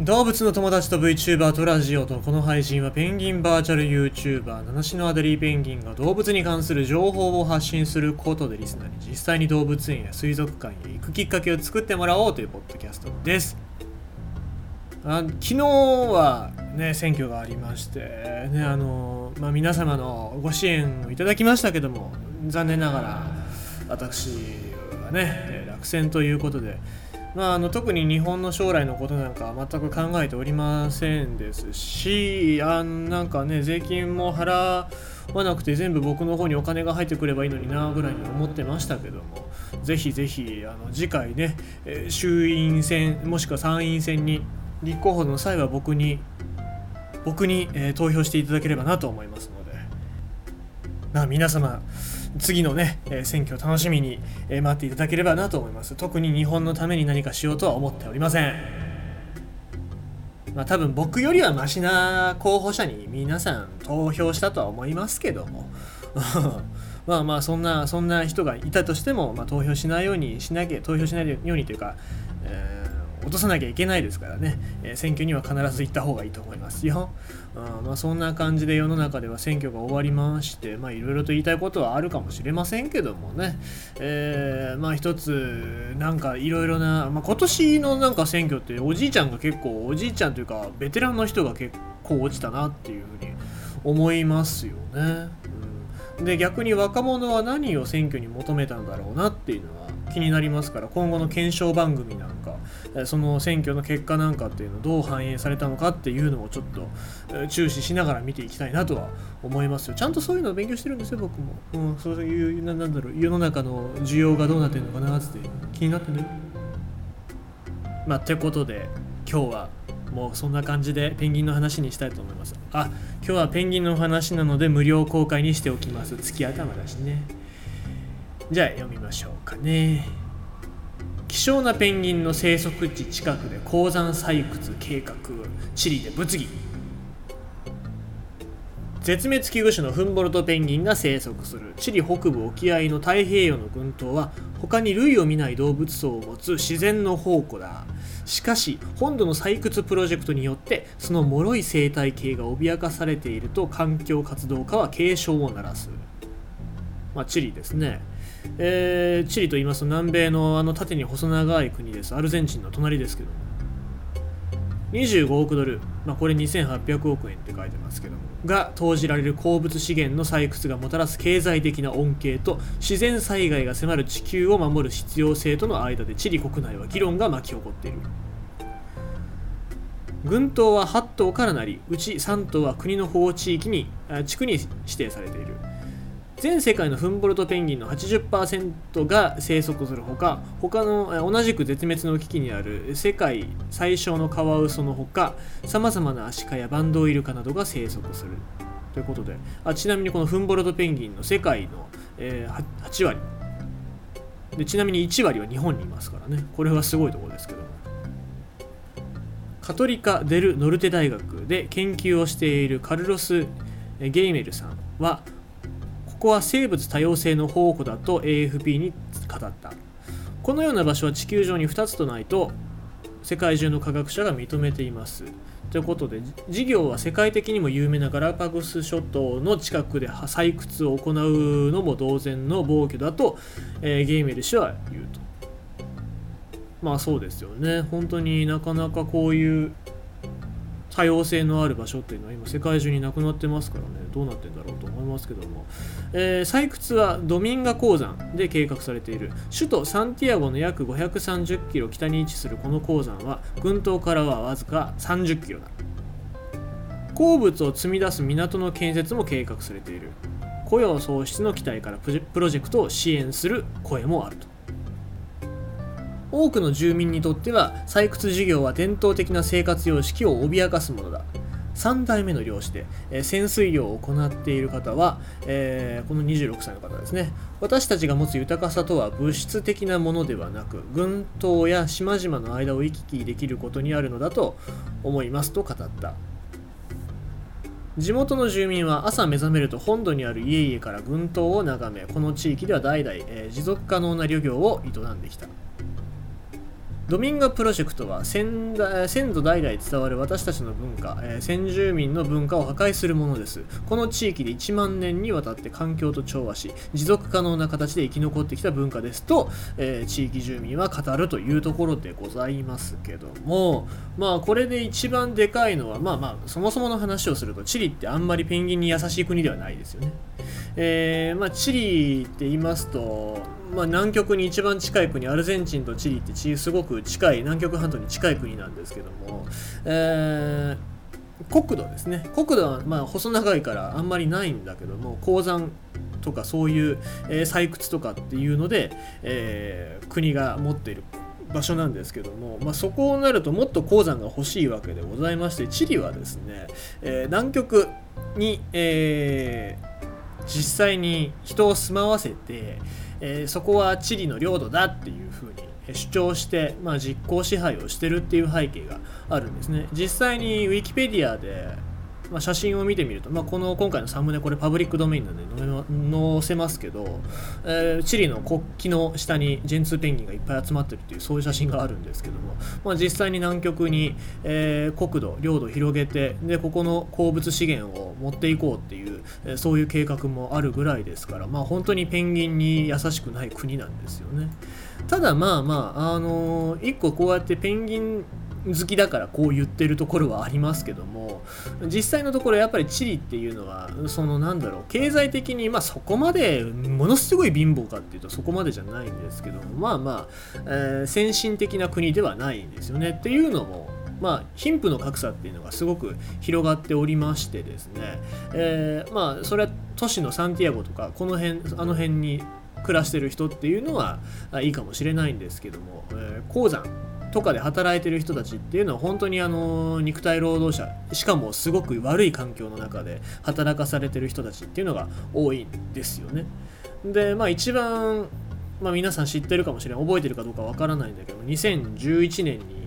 動物の友達と VTuber とラジオとこの配信はペンギンバーチャル YouTuber 七種のアデリーペンギンが動物に関する情報を発信することでリスナーに実際に動物園や水族館へ行くきっかけを作ってもらおうというポッドキャストです。あ昨日はね選挙がありましてねあの、まあ、皆様のご支援をいただきましたけども残念ながら私はね落選ということでまあ、あの特に日本の将来のことなんかは全く考えておりませんですしあなんかね税金も払わなくて全部僕の方にお金が入ってくればいいのになぐらいに思ってましたけどもぜひぜひあの次回ね、え衆院選もしくは参院選に立候補の際は僕に僕に、えー、投票していただければなと思いますので、まあ、皆様次のね、え選挙を楽しみに、え待っていただければなと思います。特に日本のために何かしようとは思っておりません。まあ多分僕よりはマシな候補者に皆さん投票したとは思いますけども。まあまあそんなそんな人がいたとしても、まあ、投票しないようにしなきゃ投票しないようにというか、えー落とさなきゃいけないですからね、え、選挙には必ず行った方がいいと思いますよ。あまあ、そんな感じで世の中では選挙が終わりまして、まあいろいろと言いたいことはあるかもしれませんけどもね、えー、まあ一つ、なんかいろいろな、まあ今年のなんか選挙っておじいちゃんが結構、おじいちゃんというかベテランの人が結構落ちたなっていうふうに思いますよね。うん、で逆に若者は何を選挙に求めたんだろうなっていうのは気になりますから今後の検証番組なんその選挙の結果なんかっていうのどう反映されたのかっていうのをちょっと注視しながら見ていきたいなとは思いますよ。ちゃんとそういうのを勉強してるんですよ僕も、うん、そういうなんだろう世の中の需要がどうなってるのかなって気になってねまあてことで今日はもうそんな感じでペンギンの話にしたいと思います。あ今日はペンギンの話なので無料公開にしておきます。月頭だしね。じゃあ読みましょうかね。希少なペンギンの生息地近くで鉱山採掘計画チリで物議。絶滅危惧種のフンボルトペンギンが生息する。チリ北部沖合の太平洋の群島は他に類を見ない動物層を持つ自然の宝庫だ。しかし本土の採掘プロジェクトによってその脆い生態系が脅かされていると環境活動家は警鐘を鳴らす。まあチリですね。えー、チリと言いますと南米のあの縦に細長い国です。アルゼンチンの隣ですけども。25億ドル、まあ、これ2800億円って書いてますけども。が投じられる鉱物資源の採掘がもたらす経済的な恩恵と自然災害が迫る地球を守る必要性との間でチリ国内は議論が巻き起こっている。群島は8島からなりうち3島は国の保護地域に地区に指定されている。全世界のフンボルトペンギンの80%が生息するほか他の同じく絶滅の危機にある世界最小のカワウソのほかさまざまなアシカやバンドウイルカなどが生息する。ということであちなみにこのフンボルトペンギンの世界の、えー、8割。でちなみに1割は日本にいますからね。これはすごいところですけども。カトリカ・デル・ノルテ大学で研究をしているカルロス・ゲイメルさんはここは生物多様性の宝庫だと AFP に語った。このような場所は地球上に2つとないと世界中の科学者が認めています。ということで事業は世界的にも有名なガラパゴス諸島の近くで採掘を行うのも同然の暴挙だと、えー、ゲイメル氏は言うと。まあそうですよね。本当になかなかこういう多様性のある場所っていうのは今世界中になくなってますからね。どうなってんだろうと思いますけども、えー、採掘はドミンガ鉱山で計画されている。首都サンティアゴの約530キロ北に位置するこの鉱山は群島からはわずか30キロだ。鉱物を積み出す港の建設も計画されている。雇用創出の期待からプロジェクトを支援する声もあると。多くの住民にとっては採掘事業は伝統的な生活様式を脅かすものだ。3代目の漁師で、えー、潜水漁を行っている方は、えー、この26歳の方ですね。私たちが持つ豊かさとは物質的なものではなく群島や島々の間を行き来できることにあるのだと思いますと語った。地元の住民は朝目覚めると本土にある家々から群島を眺めこの地域では代々、えー、持続可能な漁業を営んできた。ドミンガプロジェクトは先先祖代々伝わる私たちの文化、えー、先住民の文化を破壊するものです。この地域で1万年にわたって環境と調和し、持続可能な形で生き残ってきた文化ですと、えー、地域住民は語るというところでございますけども、まあこれで一番でかいのは、まあまあそもそもの話をすると、チリってあんまりペンギンに優しい国ではないですよね。えー、まあ、チリって言いますと、まあ、南極に一番近い国アルゼンチンとチリってすごく近い南極半島に近い国なんですけども、えー、国土ですね。国土はまあ細長いからあんまりないんだけども鉱山とかそういう、えー、採掘とかっていうので、えー、国が持っている場所なんですけども、まあ、そこになるともっと鉱山が欲しいわけでございましてチリはですね、え、南極に、えー、実際に人を住まわせて、えー、そこはチリの領土だっていうふうに主張して、まあ、実効支配をしてるっていう背景があるんですね。実際にウィキペディアでまあ、写真を見てみると、まあ、この今回のサムネこれパブリックドメインなんで載せますけど、えー、チリの国旗の下にジェンツーペンギンがいっぱい集まってるっていうそういう写真があるんですけども、まあ、実際に南極に、えー、国土領土を広げてでここの鉱物資源を持っていこうっていう、え、そういう計画もあるぐらいですから、まあ、本当にペンギンに優しくない国なんですよね。ただまあまあ、あのー、一個こうやってペンギン好きだからこう言ってるところはありますけども実際のところやっぱりチリっていうのはそのなんだろう経済的にまあそこまでものすごい貧乏かっていうとそこまでじゃないんですけどもまあまあ、えー、先進的な国ではないんですよね。っていうのもまあ、貧富の格差っていうのがすごく広がっておりましてですね、えー、まあそれは都市のサンティアゴとかこの辺あの辺に暮らしてる人っていうのはいいかもしれないんですけども、えー、鉱山。とかで働いてる人たちっていうのは本当にあの肉体労働者しかもすごく悪い環境の中で働かされてる人たちっていうのが多いんですよね。でまあ一番、まあ、皆さん知ってるかもしれない覚えてるかどうかわからないんだけど2011年に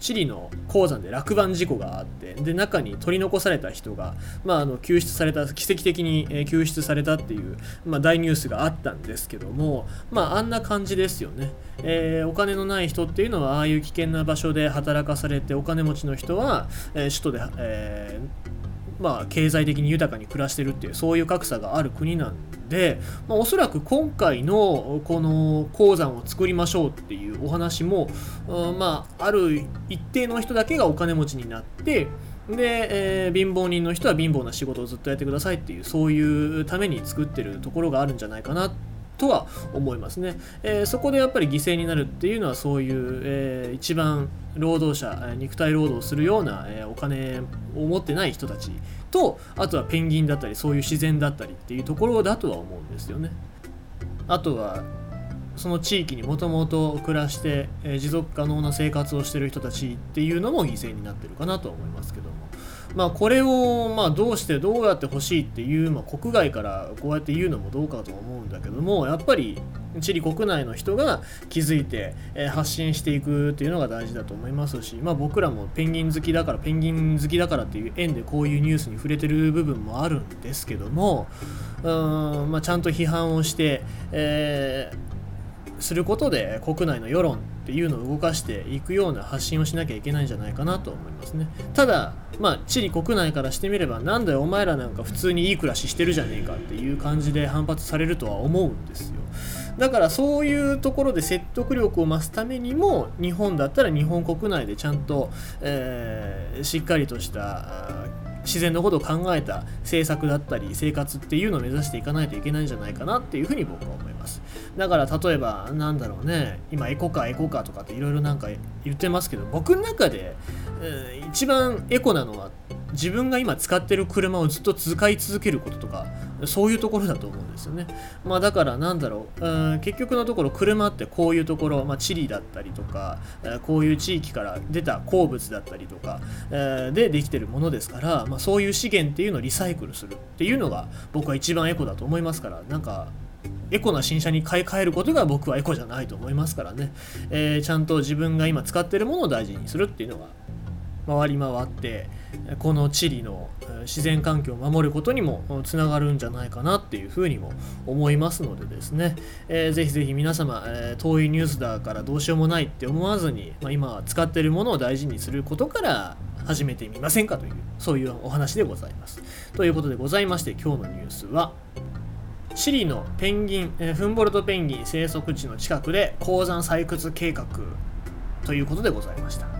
チリの鉱山で落盤事故があってで中に取り残された人が、まあ、あの救出された奇跡的に、救出されたっていう、まあ、大ニュースがあったんですけども、まあ、あんな感じですよね、えー、お金のない人っていうのはああいう危険な場所で働かされてお金持ちの人は、えー、首都で、えー、まあ、経済的に豊かに暮らしてるっていうそういう格差がある国なんで、まあ、おそらく今回のこの鉱山を作りましょうっていうお話も、うん、まあ、ある一定の人だけがお金持ちになってで、えー、貧乏人の人は貧乏な仕事をずっとやってくださいっていうそういうために作ってるところがあるんじゃないかなとは思いますね、えー、そこでやっぱり犠牲になるっていうのはそういう、えー、一番労働者肉体労働するような、えー、お金を持ってない人たちとあとはペンギンだったりそういう自然だったりっていうところだとは思うんですよね。あとはその地域にもともと暮らして、え、持続可能な生活をしてる人たちっていうのも犠牲になってるかなとは思いますけど。まあ、これをまあどうしてどうやってほしいっていう、まあ、国外からこうやって言うのもどうかと思うんだけどもやっぱりチリ国内の人が気づいて、え、発信していくっていうのが大事だと思いますし、まあ、僕らもペンギン好きだからペンギン好きだからっていう縁でこういうニュースに触れてる部分もあるんですけどもうん、まあ、ちゃんと批判をして、えーすることで国内の世論っていうのを動かしていくような発信をしなきゃいけないんじゃないかなと思いますね。ただまあチリ国内からしてみればなんだよお前らなんか普通にいい暮らししてるじゃねえかっていう感じで反発されるとは思うんですよ。だからそういうところで説得力を増すためにも日本だったら日本国内でちゃんと、えー、しっかりとした自然のことを考えた政策だったり生活っていうのを目指していかないといけないんじゃないかなっていうふうに僕は思います。だから例えばなんだろうね今エコカエコカとかっていろいろなんか言ってますけど僕の中で、えー、一番エコなのは自分が今使ってる車をずっと使い続けることとかそういうところだと思うんですよね。まあだからなんだろう、うん、結局のところ車ってこういうところ、まあ、チリだったりとか、えこういう地域から出た鉱物だったりとか、え、でできてるものですから、まあ、そういう資源っていうのをリサイクルするっていうのが僕は一番エコだと思いますからなんかエコな新車に買い替えることが僕はエコじゃないと思いますからね、えー、ちゃんと自分が今使ってるものを大事にするっていうのが回り回ってこのチリの自然環境を守ることにもつながるんじゃないかなっていうふうにも思いますのでですね、えー、ぜひぜひ皆様、えー、遠いニュースだからどうしようもないって思わずに、まあ、今使ってるものを大事にすることから始めてみませんかというそういうお話でございます。ということでございまして今日のニュースはチリのペンギン、え、フンボルトペンギン生息地の近くで鉱山採掘計画ということでございました。